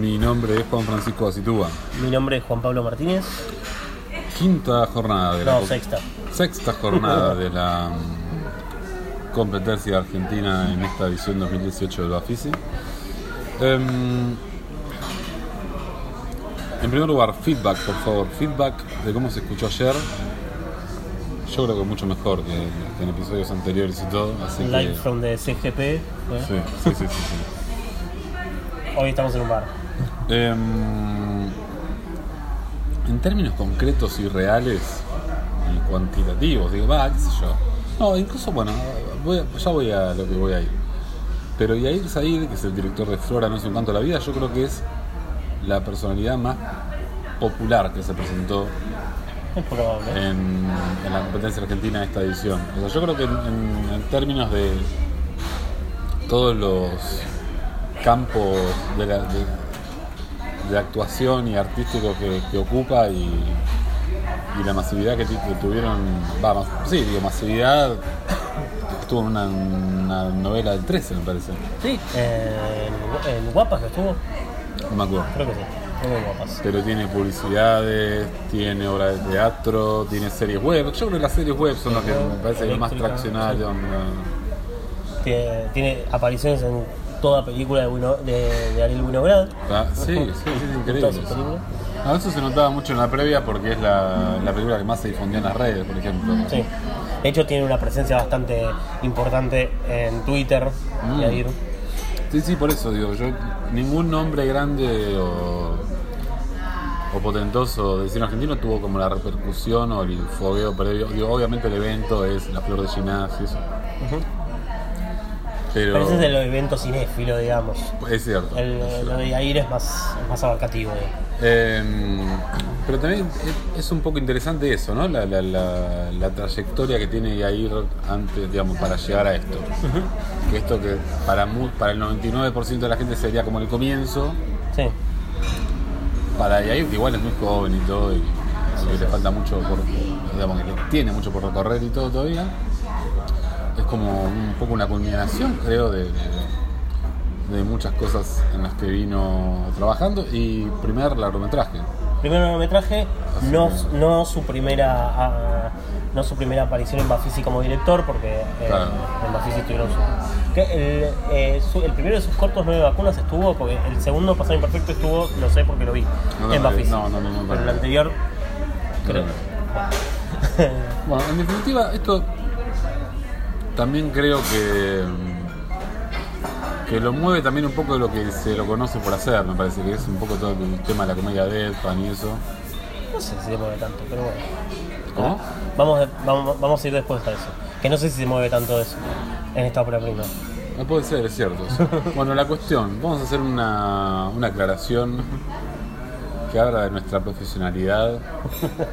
Mi nombre es Juan Francisco Acitúa. Mi nombre es Juan Pablo Martínez. Quinta jornada de la. No, sexta. Sexta jornada de la mm, competencia argentina en esta edición 2018 del Bafisi. Em, en primer lugar, feedback, por favor. Feedback de cómo se escuchó ayer. Yo creo que mucho mejor que, que en episodios anteriores y todo. Así Live que. from the CGP. ¿eh? Sí, sí, sí, sí, sí. Hoy estamos en un bar. Em, en términos concretos y reales y cuantitativos, digo, va, qué sé yo. No, incluso, bueno, voy a- ya voy a lo que voy a ir. Pero Yair Said, que es el director de Flora No es un canto a la vida, yo creo que es la personalidad más popular que se presentó en, en la competencia argentina de esta edición. O sea, yo creo que en, en- en términos de todos los campos de, la, de, de actuación y artístico que, que ocupa y, y la masividad que, tuvieron, va, mas- sí, digo, masividad, estuvo en una, una novela del 13, me parece, Sí, en, en Guapas estuvo. no me acuerdo. Creo que sí. Guapas. Pero tiene publicidades, tiene obras de teatro, tiene series web. Yo creo que las series web son las que me parece que más Eléctrica, traccionarias. Tiene, tiene apariciones en toda película de, Wino- de, de Ariel Winograd. Ah, sí, sí, sí, es increíble. No, eso se notaba mucho en la previa porque es la, la película que más se difundió en las redes, por ejemplo. Sí. De hecho, tiene una presencia bastante importante en Twitter. Mm. Yair. Sí, sí, por eso digo, yo ningún nombre grande o, o potentoso del cine argentino tuvo como la repercusión o el fogueo previo. Digo, obviamente el evento es La Flor de Ginás y eso. Ujú. Pero, Pero ese es de los eventos cinéfilos, digamos. es cierto. El, es cierto. lo de Yair es más, es más abarcativo. Eh, pero también es, un poco interesante eso, ¿no? La, la, la, la trayectoria que tiene Yair antes, digamos, para llegar a esto. Que esto que para, para el 99% de la gente sería como el comienzo, Sí. para Yair, que igual es muy joven y todo, y, que le falta mucho por, digamos, que tiene mucho por recorrer y todo todavía, como un poco una culminación, creo, de, de- de muchas cosas en las que vino trabajando y primer largometraje. Primer largometraje, Así no, que- no su primera ah, no su primera aparición en Bafisi como director, porque eh, en Bafisi tuvieron su, que el, eh, su- el primero de sus cortos nueve vacunas estuvo, porque el segundo Pasado Imperfecto estuvo, lo sé porque lo vi, No, no, en Bafisi. no, no, no, no, Pero el no. anterior, creo. No, Bueno, en definitiva, esto también creo que que lo mueve también un poco de lo que se lo conoce por hacer, me parece que es un poco todo el tema de la comedia deadpan y eso. No sé si se mueve tanto, pero bueno. ¿Cómo? Vamos, de- vamos, vamos a ir después a eso. Que no sé si se mueve tanto eso en esta obra prima. No puede ser, es cierto. Bueno, la cuestión, vamos a hacer una, una aclaración que habla de nuestra profesionalidad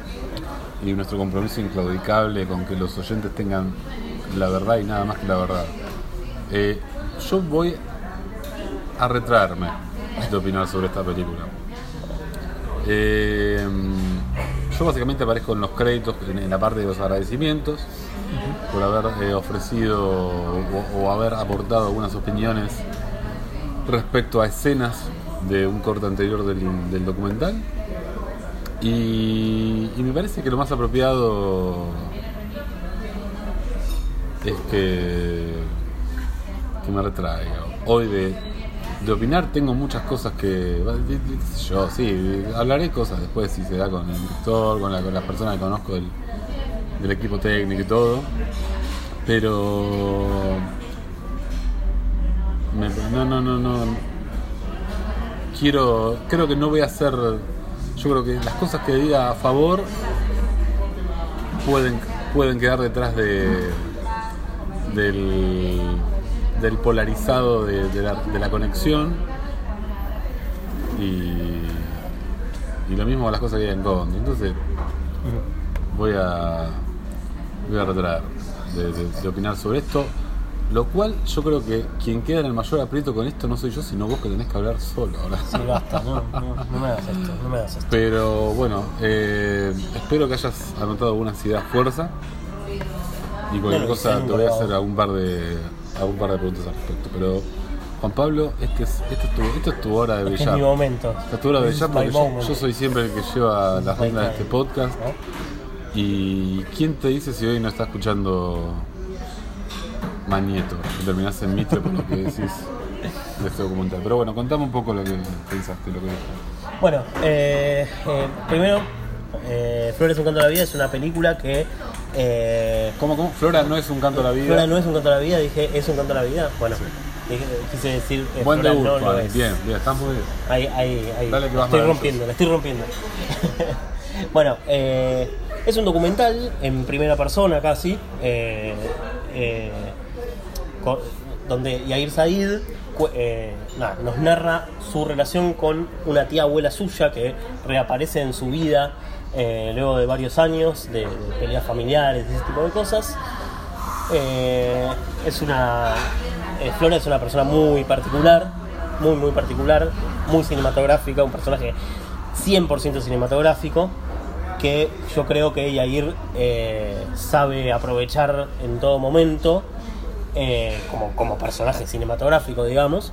y nuestro compromiso inclaudicable con que los oyentes tengan la verdad y nada más que la verdad. Eh, yo voy a retraerme de opinar sobre esta película. Eh, yo básicamente aparezco en los créditos, en, la parte de los agradecimientos, por haber eh, ofrecido o, haber aportado algunas opiniones respecto a escenas de un corte anterior del, documental. Y me parece que lo más apropiado es que, que me retraiga. Hoy de, opinar tengo muchas cosas que... yo, sí, hablaré cosas después si se da con el director, con, la- con las personas que conozco del, del equipo técnico y todo. Pero... me- no, no, no, no. Quiero... Creo que no voy a hacer... Yo creo que las cosas que diga a favor pueden, pueden quedar detrás de del, del polarizado de, de la, de la conexión y, y lo mismo con las cosas que hay en contra. Entonces voy a voy a retraer de, opinar sobre esto. Lo cual yo creo que quien queda en el mayor aprieto con esto no soy yo, sino vos que tenés que hablar solo ahora. Sí, basta, no, no, no me hagas esto, no me hagas esto. Pero bueno, eh, espero que hayas anotado alguna ansiedad fuerza. Y cualquier No cosa te voy a hacer algún par de algún par de preguntas al respecto. Pero Juan Pablo, este es, esto, es tu, esto es tu hora de Este es brillar. mi momento. Esta es tu hora de brillar porque yo, soy siempre el que lleva las riendas de este podcast. ¿Y quién te dice si hoy no está escuchando Manieto? Que terminás en Mitre por lo que decís de este documental. Pero bueno, contame un poco lo que pensaste, lo que viste. Bueno, eh, eh, primero, eh, Flores un canto de la vida es una película que. Eh, ¿Cómo, cómo? Flora no es un canto a la vida. Flora no es un canto de la vida, dije, ¿es un canto de la vida? Bueno, dije- quise decir, eh, Buen Flora debut, no lo es. Bien, bien, está muy bien. Ahí, ahí, ahí. Dale que vas estoy rompiendo, la estoy rompiendo. bueno, eh, es un documental en primera persona casi, eh, eh, donde Yair Said eh, nada, nos narra su relación con una tía abuela suya que reaparece en su vida eh, luego de varios años de, de peleas familiares y ese tipo de cosas. Eh, es una. eh, Flora es una persona muy particular, muy, muy particular, muy cinematográfica, un personaje 100% cinematográfico que yo creo que Yair sabe aprovechar en todo momento como, como personaje cinematográfico, digamos.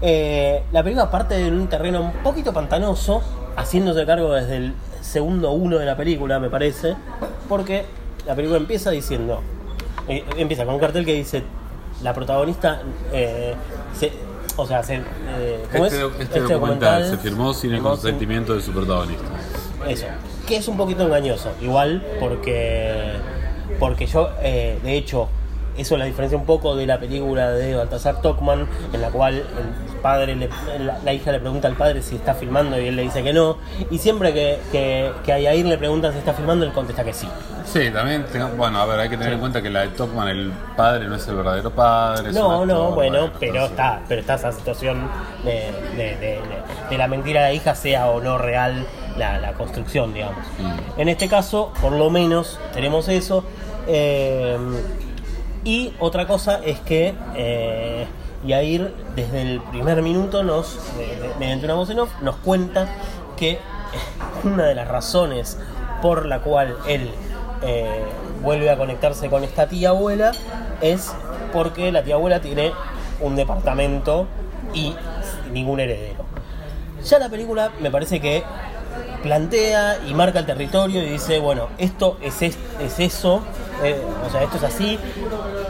La película parte en un terreno un poquito pantanoso, haciéndose cargo desde el segundo uno de la película, me parece, porque la película empieza diciendo, eh, empieza con un cartel que dice, la protagonista, eh, se- o sea, se, eh, ¿cómo Este, es? este documental se firmó sin el consentimiento de su protagonista. eso. Que es un poquito engañoso. Igual porque. Porque yo, de hecho, eso la diferencia un poco de la película de Baltasar Tokman, en la cual padre le- la, la hija le pregunta al padre si está filmando y él le dice que no. Y siempre que, que, que a Yair le preguntan si está filmando, él contesta que sí. Sí, también, tenga- bueno, a ver, hay que tener en cuenta que la de Topman, el padre no es el verdadero padre. No, no, actor, bueno, pero entonces- está, pero está esa situación de, de- de- de- de la mentira de la hija, sea o no real la, la construcción, digamos. Mm. En este caso, por lo menos, tenemos eso. eh, y otra cosa es que eh, Yair, desde el primer minuto, nos, de- mediante una voz en off, nos cuenta que una de las razones por la cual él eh, vuelve a conectarse con esta tía abuela es porque la tía abuela tiene un departamento y ningún heredero. Ya la película me parece que plantea y marca el territorio y dice, bueno, esto es, es, es eso, eh, o sea, esto es así,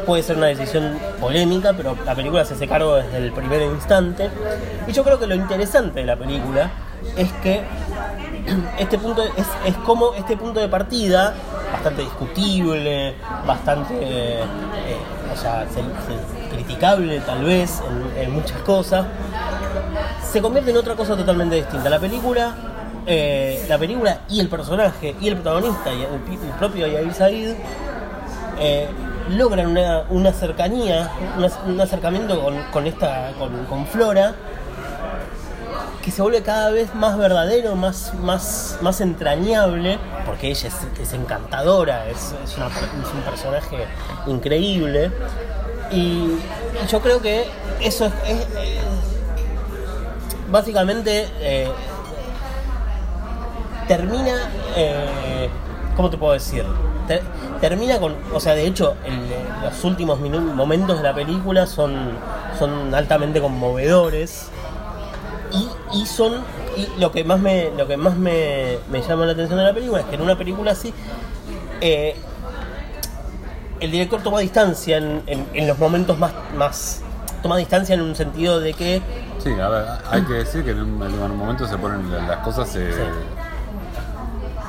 puede ser una decisión polémica, pero la película se hace cargo desde el primer instante. Y yo creo que lo interesante de la película es que este punto es, es como este punto de partida, bastante discutible, bastante, eh, eh, o sea, se- se- criticable tal vez en, muchas cosas, se convierte en otra cosa totalmente distinta. La película, la película y el personaje y el protagonista y el, el propio Yair Said eh, logran una, una cercanía, un acercamiento con, esta, con, Flora que se vuelve cada vez más verdadero, más, más, más entrañable, porque ella es, encantadora, es, es un personaje increíble. Y, yo creo que eso es, básicamente eh, termina, eh, ¿cómo te puedo decir? Termina con, o sea, de hecho, el- los últimos momentos de la película son, son altamente conmovedores y, y son y lo que más me lo que más me, me llama la atención de la película es que en una película así eh, el director toma distancia en, en- en los momentos más más toma distancia en un sentido de que Sí, a ver, hay que decir que en un, en un momento se ponen la- las cosas, se, Sí.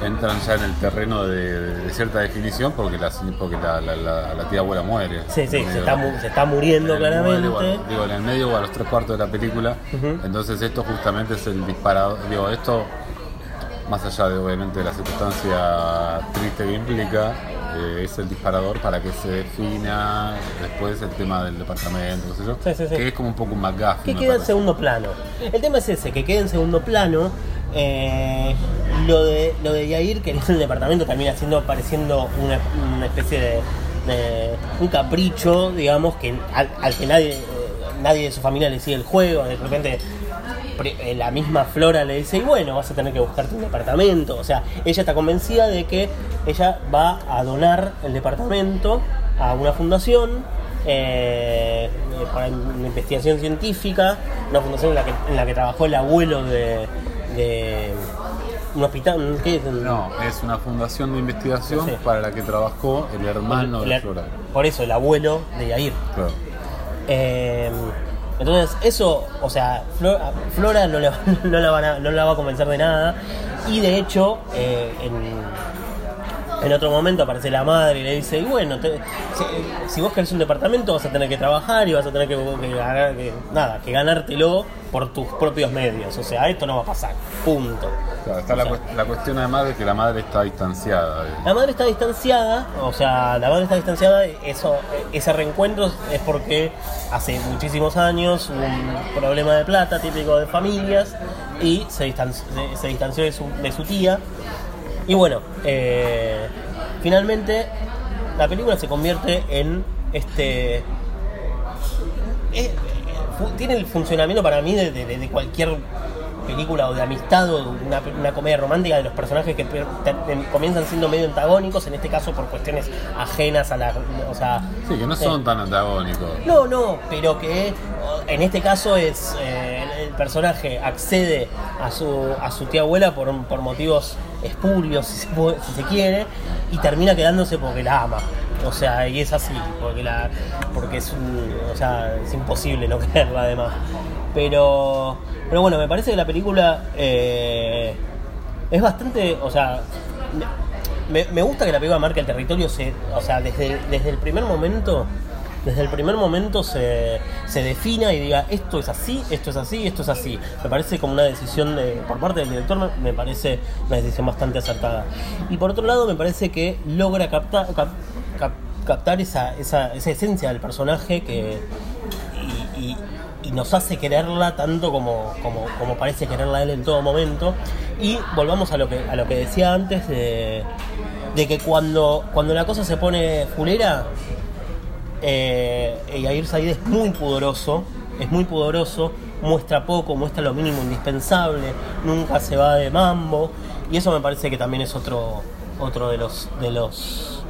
Entran ya en el terreno de, de cierta definición porque la, porque la, la- la- la tía abuela muere. sí, sí, se está, de- mu- se está muriendo en claramente digo, en el medio o a los tres cuartos de la película. Entonces esto justamente es el disparador. Digo, esto, más allá de obviamente la circunstancia triste que implica, eh, es el disparador para que se defina después el tema del departamento, qué sé yo, Sí, sí, sí. que es como un poco un McGuffin. que queda en segundo plano. El tema es ese, que queda en segundo plano. Eh, lo de lo de Yair queriendo el departamento termina siendo pareciendo una, una especie de, un capricho, digamos, que al, al que nadie eh, nadie de su familia le sigue el juego, de repente eh, la misma Flora le dice, y bueno, vas a tener que buscarte un departamento. O sea, ella está convencida de que ella va a donar el departamento a una fundación para in- investigación científica, una fundación en la que, en la que trabajó el abuelo de, de un hospital, ¿qué es? No, es una fundación de investigación para la que trabajó el hermano de El- Flora. Por eso, el abuelo de Yair. Claro. Eh, entonces, eso, o sea, Flora, Flora no, le- no la van a- no la va a convencer de nada. Y de hecho, eh, en, en otro momento aparece la madre y le dice: Y bueno, te- si, si vos querés un departamento, vas a tener que trabajar y vas a tener que, que que- nada, que ganártelo por tus propios medios. O sea, esto no va a pasar. Punto. Claro, está la, sea, la cuestión además de que la madre está distanciada. de- la madre está distanciada, o sea, la madre está distanciada, eso, ese reencuentro es porque hace muchísimos años hubo un problema de plata típico de familias y se, distan- se- se distanció de su, de su tía. Y bueno, eh, finalmente la película se convierte en este... eh, tiene el funcionamiento para mí de, de- de cualquier película o de amistad o de una, una comedia romántica de los personajes que comienzan siendo medio antagónicos, en este caso por cuestiones ajenas a la... O sea, Sí, que no son eh, tan antagónicos. no, no, pero que en este caso es eh, el, el personaje accede a su, a su tía abuela por, por motivos espurios, si se, puede- si se quiere, y termina quedándose porque la ama. O sea, y es así, porque la porque es un, o sea, es imposible no quererla además. Pero pero bueno, me parece que la película eh, es bastante, o sea, me, me gusta que la película marque el territorio, se, o sea, desde, desde el primer momento, desde el primer momento se, se defina y diga esto es así, esto es así, esto es así. Me parece como una decisión de, por parte del director, me, parece una decisión bastante acertada. Y por otro lado, me parece que logra captar, cap- cap- captar esa, esa, esa esencia del personaje que y, y- y nos hace quererla tanto como, como, como parece quererla él en todo momento. Y volvamos a lo que, a lo que decía antes de, de que cuando, cuando la cosa se pone fulera, eh, Yair Said es muy pudoroso, es muy pudoroso, muestra poco, muestra lo mínimo indispensable, nunca se va de mambo, y eso me parece que también es otro, otro de los de los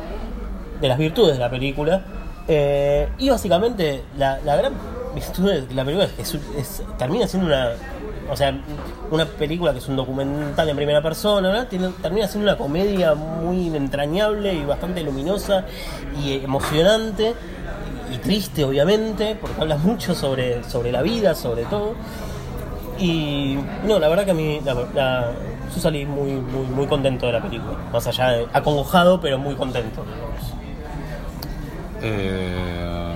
de las virtudes de la película. Eh, y básicamente la, la gran virtud de la película es que es, termina siendo una o sea una película que es un documental en primera persona termina siendo una comedia muy entrañable y bastante luminosa y emocionante y triste obviamente porque habla mucho sobre, sobre la vida sobre todo y no, la verdad que a mí la, la- yo salí muy, muy, muy contento de la película. Más allá de acongojado, pero muy contento. Eh,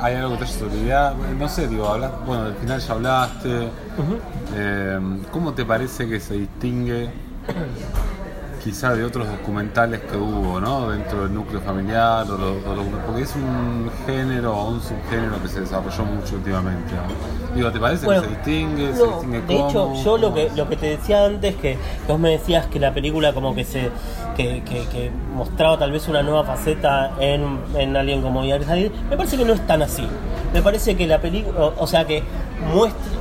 hay algo que te hayas olvidado. No sé, digo, hablas, bueno, al final ya hablaste. Eh, ¿Cómo te parece que se distingue quizá de otros documentales que hubo, ¿no? Dentro del núcleo familiar, o lo- o lo- porque es un género o un subgénero que se desarrolló mucho últimamente. ¿no? Digo, ¿te parece Bueno, que se distingue? ¿Se no, distingue de hecho, yo lo ¿Cómo que, lo que te decía antes, que vos me decías que la película como que se que, que- que mostraba tal vez una nueva faceta en, en alguien como Yair Said, me parece que no es tan así. Me parece que la película, o, o sea que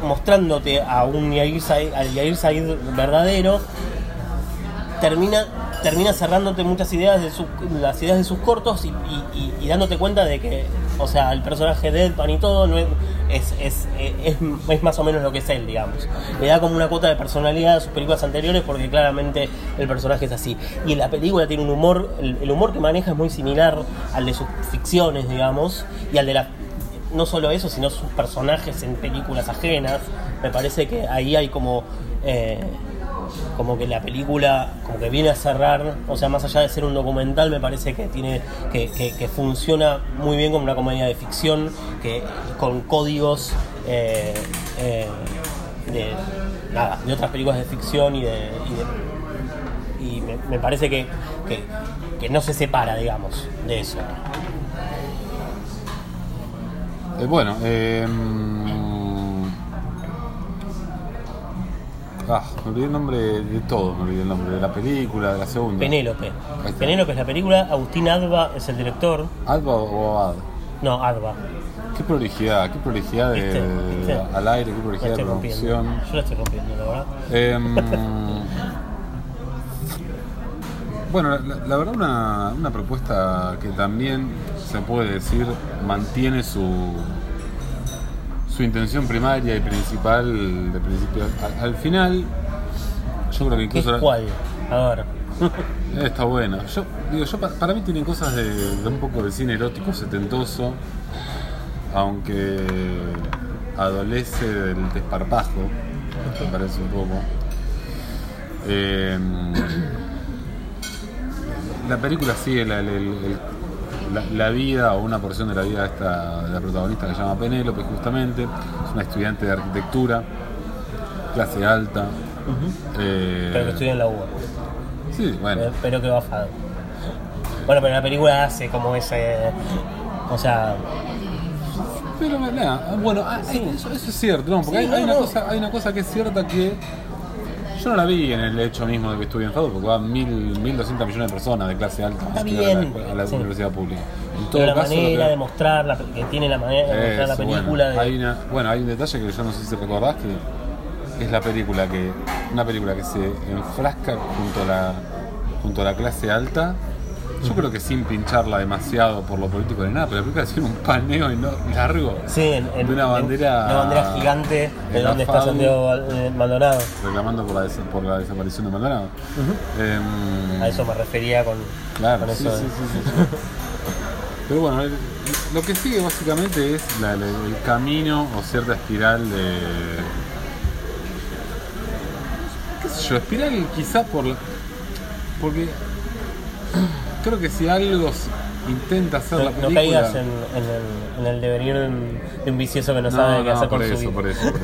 mostrándote a un Yair Said, al Yair Said verdadero, termina termina cerrándote muchas ideas de su- las ideas de sus cortos y, y- y- dándote cuenta de que o sea el personaje de Deadpan y todo es, es, es, es- más o menos lo que es él digamos le da como una cuota de personalidad a sus películas anteriores porque claramente el personaje es así y la película tiene un humor el, el humor que maneja es muy similar al de sus ficciones digamos y al de la no solo eso, sino sus personajes en películas ajenas. Me parece que ahí hay como. eh, como que la película como que viene a cerrar, o sea, más allá de ser un documental, me parece que tiene que, que- funciona muy bien como una comedia de ficción, que con códigos eh, eh, de nada, de otras películas de ficción y de, y me, parece que, que, que no se separa, digamos, de eso. Eh, bueno, eh, ah, me olvidé el nombre de todo, me olvidé el nombre de la película, de la segunda. Penélope. Penélope es la película, Agustín Adva es el director. Alba o Abad. No, Adva. Qué prolijidad, qué prolijidad de, ¿Viste? ¿Viste? al aire, qué prolijidad de rompiendo. producción. Yo la estoy rompiendo, la verdad. Em, bueno, la, la- la verdad una, una propuesta que también se puede decir mantiene su su intención primaria y principal de principio a- al final. Yo creo que ¿Qué es incluso la- cuál? A ver. Está buena. Yo, digo, yo pa- para mí tienen cosas de, de un poco de cine erótico setentoso, aunque adolece del desparpajo, me parece un poco. Eh, la película sigue el- el- la- la vida o una porción de la vida de, esta, de la protagonista que se llama Penélope justamente, es una estudiante de arquitectura, clase alta. eh, Pero que estudia en la UBA. Sí, bueno. Eh, Pero que bajado. Bueno, pero la película hace como ese. O sea. Pero nada, bueno, ah, eso, eso es cierto, no, porque Sí, hay, no, hay una no. cosa, hay una cosa que es cierta que yo no la vi en el hecho mismo de que estuve en FADU, porque van mil, 1.200 millones de personas de clase alta Está a la, bien, escuela- a la sí. universidad pública. En todo la caso, manera que- de mostrar, la, que tiene la manera de mostrar la película. bueno, de- hay una, bueno, hay un detalle que yo no sé si recordás que es la película que una película que se enfrasca junto a la junto a la clase alta. Yo creo que sin pincharla demasiado por lo político ni nada, pero la película tiene un paneo largo Sí, en, en- de una en- bandera, una bandera gigante de donde está Santiago eh, Maldonado. reclamando por la, des- por la desaparición de Maldonado. Em, A eso me refería con, Claro, con sí, eso. sí, sí. Pero bueno, el- lo que sigue básicamente es la- la- el camino o cierta espiral de. ¿Qué sé yo? Espiral quizás por. la- Porque. Creo que si algo intenta hacer No, la no película. caigas en, en el, en el devenir de un, de un vicioso que no, sabe No, qué no, hacer por con su eso, vida. por eso, por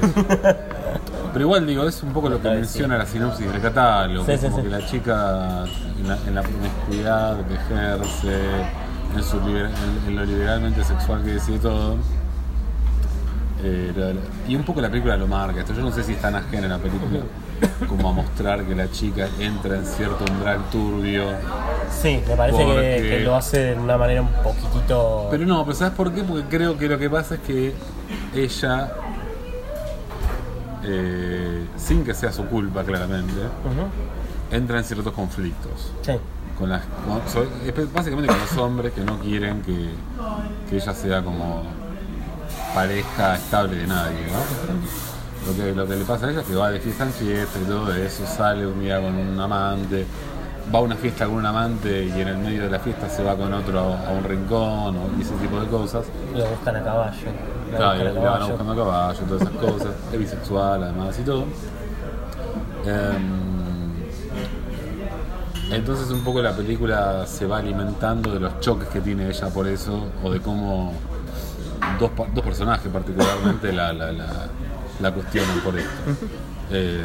eso. Pero igual digo, es un poco lo que menciona la sinopsis del catálogo, Sí, sí, como sí. que la chica en la, en la promiscuidad que ejerce, en, su liber- en- en lo liberalmente sexual que decide todo. Eh, y un poco la película lo marca. Esto yo no sé si es tan ajena en la película como a mostrar que la chica entra en cierto umbral turbio. Sí, me parece que, Porque- que lo hace de una manera un poquitito. Pero no, pero ¿sabes por qué? Porque creo que lo que pasa es que ella, eh, sin que sea su culpa claramente, entra en ciertos conflictos. Sí. Con las, con- básicamente con los hombres que no quieren que, que ella sea como pareja estable de nadie, ¿no? Lo que, lo que le pasa a ella es que va de fiesta en fiesta y todo eso, sale un día con un amante, va a una fiesta con un amante y en el medio de la fiesta se va con otro a, un rincón o ese tipo de cosas. Lo buscan a caballo. Lo Claro, le van buscando a caballo, todas esas cosas. Es bisexual además y todo. Em, entonces un poco la película se va alimentando de los choques que tiene ella por eso, o de cómo dos, dos personajes particularmente la, la, la, la cuestionan por esto. Eh,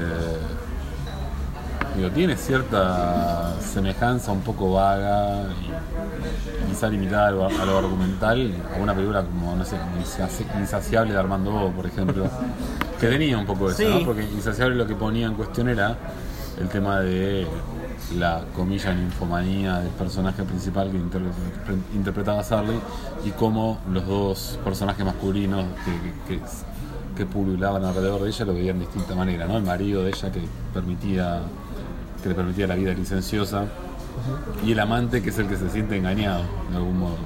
digo, tiene cierta semejanza un poco vaga y quizá limitada a lo, a lo argumental a una película como, no sé, como Insaciable de Armando Bo, por ejemplo, que tenía un poco eso, Sí. ¿no? Porque Insaciable lo que ponía en cuestión era el tema de la comilla ninfomanía del personaje principal que inter- interpretaba Sarley y cómo los dos personajes masculinos que, que, que pululaban alrededor de ella lo veían de distinta manera, ¿no? El marido de ella que permitía que le permitía la vida licenciosa y el amante que es el que se siente engañado de algún modo.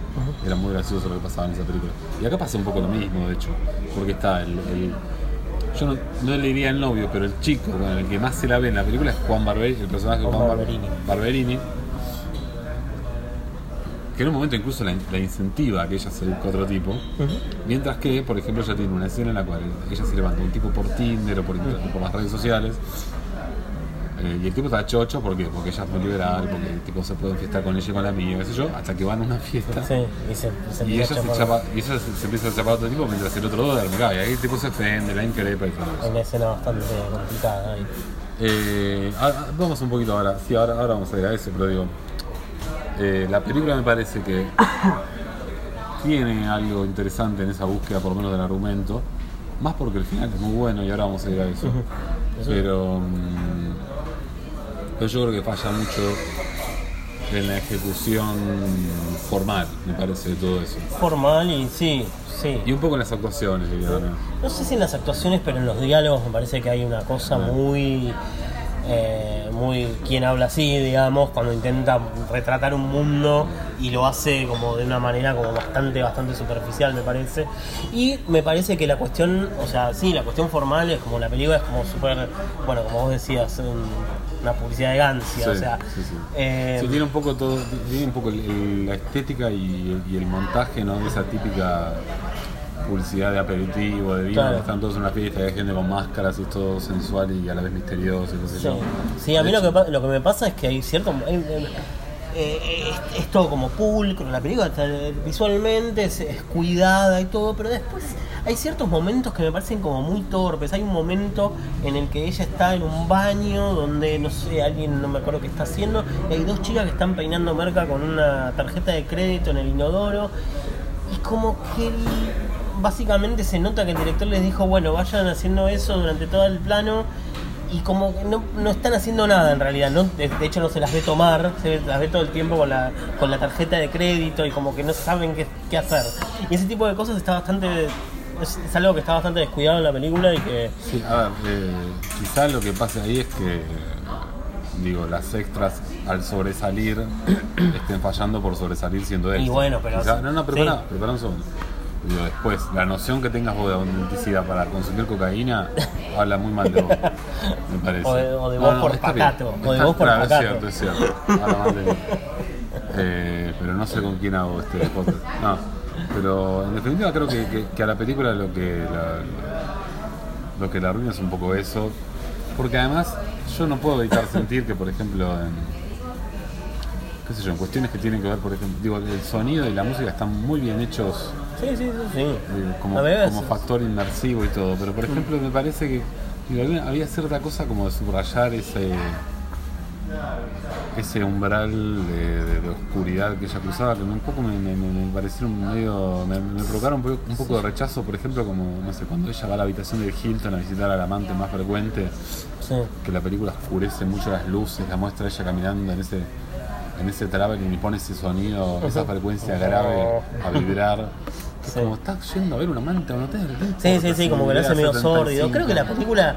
Era muy gracioso lo que pasaba en esa película. Y acá pasa un poco lo mismo, de hecho, porque está el, el- yo no, no le diría el novio, pero el chico con el que más se la ve en la película es Juan Barberini, el personaje de Juan Juan Bar- Barberini. Barberini. Que en un momento incluso la, la incentiva a que ella se busque otro tipo. Mientras que, por ejemplo, ella tiene una escena en la cual ella se levanta un tipo por Tinder o por, por las redes sociales. Eh, y el tipo está chocho ¿por qué? porque ella es muy liberal, porque el tipo se puede fiestar con ella y con la amiga, qué sé yo, hasta que van a una fiesta. Sí, y se, se Y ella, se chapa, y ella se, se empieza a chapar a otro tipo mientras el otro duerme. Y ahí el tipo se ofende, la increpa y todo eso. Una escena bastante complicada. ahí. Eh, vamos un poquito ahora, sí, ahora, ahora vamos a ir a eso, pero digo, eh, la película me parece que tiene algo interesante en esa búsqueda, por lo menos del argumento, más porque el final es muy bueno y ahora vamos a ir a eso. Pero, mm, pero yo creo que falla mucho en la ejecución formal, me parece, de todo eso. Formal y sí, sí. Y un poco en las actuaciones, también. No sé si en las actuaciones, pero en los diálogos me parece que hay una cosa muy. eh, muy quien habla así, digamos, cuando intenta retratar un mundo y lo hace como de una manera como bastante, bastante superficial, me parece. Y me parece que la cuestión, o sea, sí, la cuestión formal es como la película es como súper, bueno, como vos decías, un- una publicidad de Gancia, Sí, o sea, sí, sí. eh, Sí, tiene un poco todo, tiene un poco el- el- la estética y, y el montaje, ¿no? De esa típica publicidad de aperitivo, de vino, Claro. están todos en una fiesta hay gente con máscaras y es todo sensual y a la vez misterioso y qué sé Sí, yo. Sí, a mí lo que, lo que me pasa es que hay cierto. hay- hay- eh, es, es todo como pulcro, la película visualmente es, es cuidada y todo, pero después hay ciertos momentos que me parecen como muy torpes. Hay un momento en el que ella está en un baño donde, no sé, alguien no me acuerdo qué está haciendo, y hay dos chicas que están peinando merca con una tarjeta de crédito en el inodoro, y como que básicamente se nota que el director les dijo, bueno, vayan haciendo eso durante todo el plano y como no, no están haciendo nada en realidad, no, de, de hecho no se las ve tomar, se las ve todo el tiempo con la, con la tarjeta de crédito y como que no saben qué, qué hacer. Y ese tipo de cosas está bastante, es, es algo que está bastante descuidado en la película y que... Sí, a ver, eh, quizá lo que pasa ahí es que, digo, las extras al sobresalir estén fallando por sobresalir siendo extras. bueno, pero Quizá- sí. no, no, prepara, prepara un segundo. Digo, después, la noción que tengas vos de autenticidad para consumir cocaína habla muy mal de vos, me parece. O de- o de vos por está bien. pacato, o de vos por pacato. Es cierto, es cierto. Habla mal de mí. Eh, pero no sé con quién hago este podcast. No, pero en definitiva creo que, que- que a la película lo que la, lo que la arruina es un poco eso. Porque además yo no puedo evitar sentir que, por ejemplo, en, qué sé yo, en cuestiones que tienen que ver, por ejemplo, digo, el sonido y la música están muy bien hechos Sí, sí, sí, sí. como, como factor inmersivo y todo. Pero por ejemplo me parece que digo, había, había cierta cosa como de subrayar ese ese umbral de, de- de oscuridad que ella cruzaba que un poco me, me, me- parecieron medio me, me provocaron un poco, un poco de rechazo por ejemplo como no sé cuando ella va a la habitación de Hilton a visitar al amante más frecuente Sí. que la película oscurece mucho las luces, la muestra ella caminando en ese en ese traveling y pone ese sonido, esa frecuencia grave a vibrar. Sí. como estás yendo a ver un amante a un hotel. ¿qué Sí, sí, sí, como que lo hace medio 75? sórdido. Creo que la película,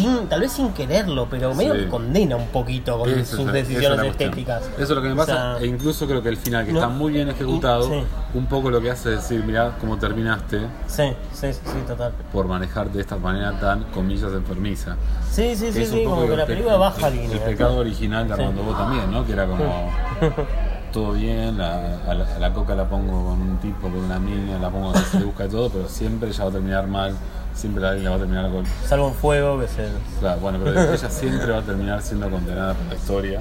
sin, tal vez sin quererlo, pero medio Sí. que condena un poquito con sus es decisiones estéticas. Eso es lo que me O pasa, sea, e incluso creo que el final, que no, está muy bien ejecutado, sí. un poco lo que hace es decir, mirá cómo terminaste Sí, sí, sí, total. por manejarte de esta manera tan, comillas, enfermiza. Sí, sí, sí, sí, como que la pe- película baja el- línea. El pecado original de. Armando Bo también, ¿no? Que era como todo bien, la- a, la, a la coca la pongo con un tipo, con una niña, la pongo que se busca de todo, pero siempre ella va a terminar mal, siempre la, la va a terminar con. Salvo un fuego que se. Claro, bueno, pero ella siempre va a terminar siendo condenada por la historia,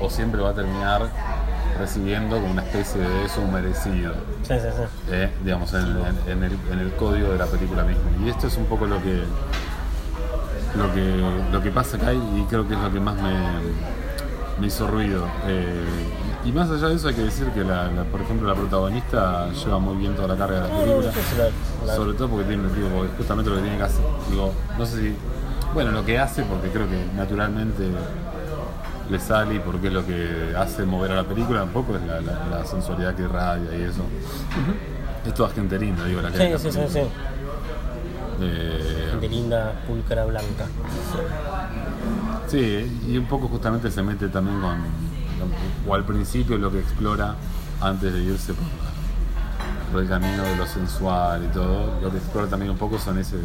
o, o siempre va a terminar recibiendo como una especie de eso merecido. Sí, sí, sí. eh, digamos, en, en- en el, en el código de la película misma. Y esto es un poco lo que lo que, lo que pasa acá y creo que es lo que más me, me hizo ruido. Eh, y más allá de eso hay que decir que, la, la- por ejemplo, la protagonista lleva muy bien toda la carga de la película. Sobre todo porque tiene porque justamente lo que tiene que hacer. Digo, no sé si. Bueno, lo que hace, porque creo que naturalmente le sale y porque es lo que hace mover a la película, un poco es la, la- la sensualidad que irradia y eso. Es toda gente linda, digo, la que Sí, la sí, sí, sí. película. Eh, De linda, pulcra, blanca. Sí, y un poco justamente se mete también con, o al principio lo que explora antes de irse por, el camino de lo sensual y todo, lo que explora también un poco son ese,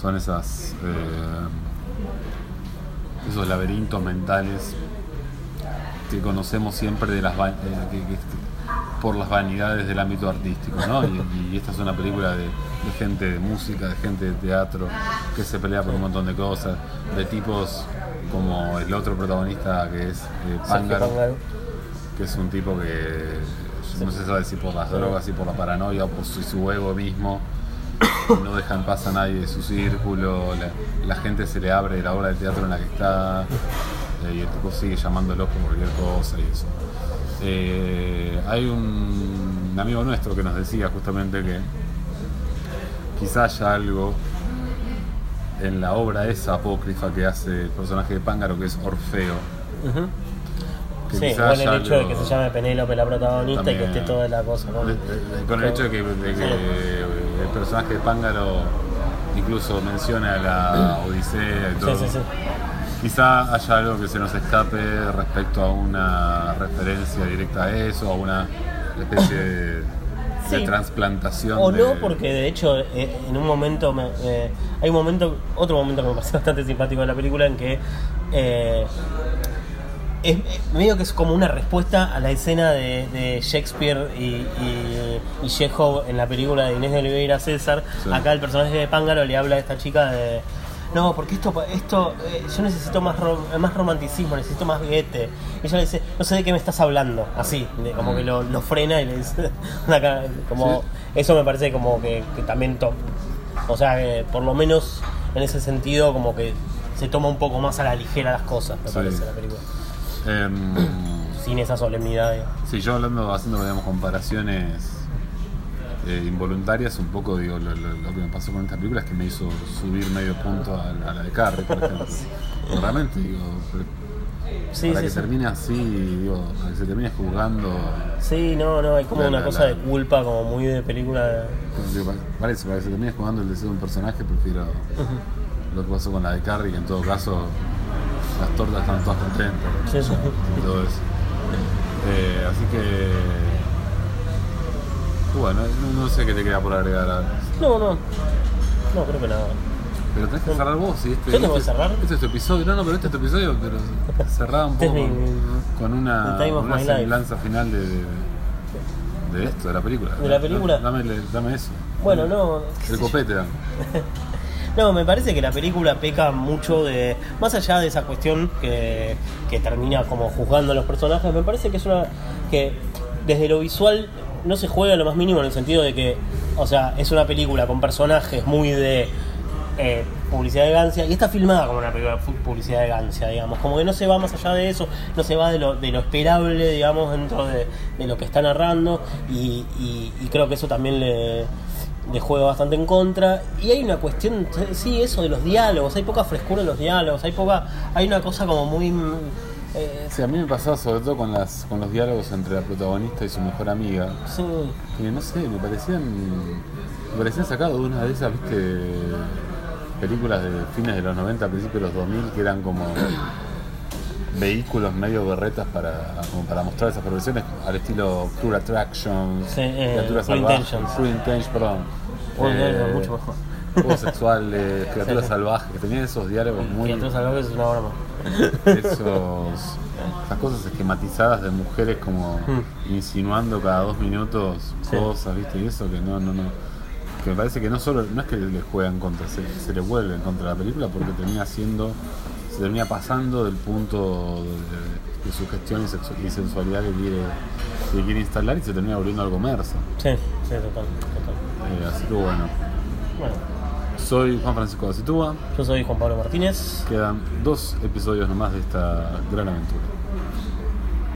son esas, eh, esos laberintos mentales que conocemos siempre de las eh, que- por las vanidades del ámbito artístico, ¿no? Y, esta es una película de gente de música, de gente de teatro, que se pelea por un montón de cosas, de tipos como el otro protagonista que es eh, que es un tipo que no se sabe si por las drogas, si por la paranoia o por su, su ego mismo, no deja en paz a nadie de su círculo, la, la gente se le abre la obra de teatro en la que está eh, y el tipo sigue llamándolo por cualquier cosa y eso. Eh, hay un, un amigo nuestro que nos decía justamente que quizás haya algo en la obra esa apócrifa que hace el personaje de Pángaro que es Orfeo. Que Sí, con el hecho de que se llame Penélope la protagonista y que esté toda la cosa. ¿no? De- de- con el hecho de que, de que Sí. el personaje de Pángaro incluso menciona la Odisea y todo. Sí, sí, sí. Quizá haya algo que se nos escape respecto a una referencia directa a eso, a una especie de, de transplantación. O de- no, porque de hecho eh, en un momento, me- eh, hay un momento, otro momento que me pareció bastante simpático de la película en que eh, es, medio que es como una respuesta a la escena de, de Shakespeare y, y, y Chekhov en la película de Inés de Oliveira César. Sí. Acá el personaje de Pángaro le habla a esta chica de... No, porque esto, esto eh, yo necesito más, rom- más romanticismo, necesito más Goethe. Y ella le dice, no sé de qué me estás hablando, así, de- como que lo, lo frena y le dice, como, Sí. eso me parece como que, que también, to- o sea, que por lo menos en ese sentido como que se toma un poco más a la ligera las cosas, me Sí. parece, la película. Em, Sin esa solemnidad. Sí, yo hablando, haciendo digamos, comparaciones eh, involuntarias, un poco digo, lo, lo- lo que me pasó con esta película es que me hizo subir medio punto a, a la de Carrie, por ejemplo. Realmente, digo, Sí, para sí, que sí. termine así, digo, para que se termine juzgando, Sí, no, no, hay como La- una la- cosa de culpa como muy de película. digo, pa- parece, para que se termine jugando el deseo de un personaje, prefiero lo que pasó con la de Carrie, que en todo caso las tortas están todas contentas Sí, sí. y todo eso. Eh, así que, bueno, no, sé qué te queda por agregar. a- No, no. No, creo que nada. Pero tenés que cerrar vos, ¿sí? Este, ¿Yo tengo que este- cerrar? Este es tu episodio. No, no, pero este es tu episodio, pero cerraba un Este es poco mi- con una, una semblanza final de, de, de esto, de la película. ¿De la película? Dame, dame eso. Bueno, no. El copete, dame. No, me parece que la película peca mucho de. Más allá de esa cuestión que, que termina como juzgando a los personajes, me parece que es una. que desde lo visual no se juega lo más mínimo en el sentido de que. O sea, es una película con personajes muy de. eh, publicidad de Gancia y está filmada como una película de publicidad de Gancia, digamos, como que no se va más allá de eso, no se va de lo, de lo esperable, digamos, dentro de, de lo que está narrando y, y- y creo que eso también le, le juega bastante en contra. Y hay una cuestión, sí, eso de los diálogos, hay poca frescura en los diálogos, hay poca, hay una cosa como muy... mm, eh, Sí, a mí me pasaba sobre todo con, las, con los diálogos entre la protagonista y su mejor amiga. sí, Que no sé, me parecían. Me parecían sacados de una de esas, viste, películas de fines de los 90, principios de los 2000, que eran como vehículos medio berretas para, como para mostrar esas profesiones al estilo Cruel Attraction, Sí, eh, criaturas salvajes, Intentions. Intentions, perdón. Eh, mucho mejor. Juegos sexuales, criaturas salvajes, que tenían esos diálogos muy. Criaturas Salvajes es una broma. Esos, esas cosas esquematizadas de mujeres como Hmm. insinuando cada dos minutos Sí. cosas, ¿viste? Y eso que no, no, no. Que me parece que no solo, no es que le juegan contra, se, se le vuelve en contra la película porque termina siendo, se termina pasando del punto de, de sugestión y, sexu- y sensualidad que quiere, que quiere instalar y se termina volviendo algo mersa. Sí, sí, total, total. Eh, así que bueno, Bueno, soy Juan Francisco de Acitúa, yo soy Juan Pablo Martínez. quedan dos episodios nomás de esta gran aventura.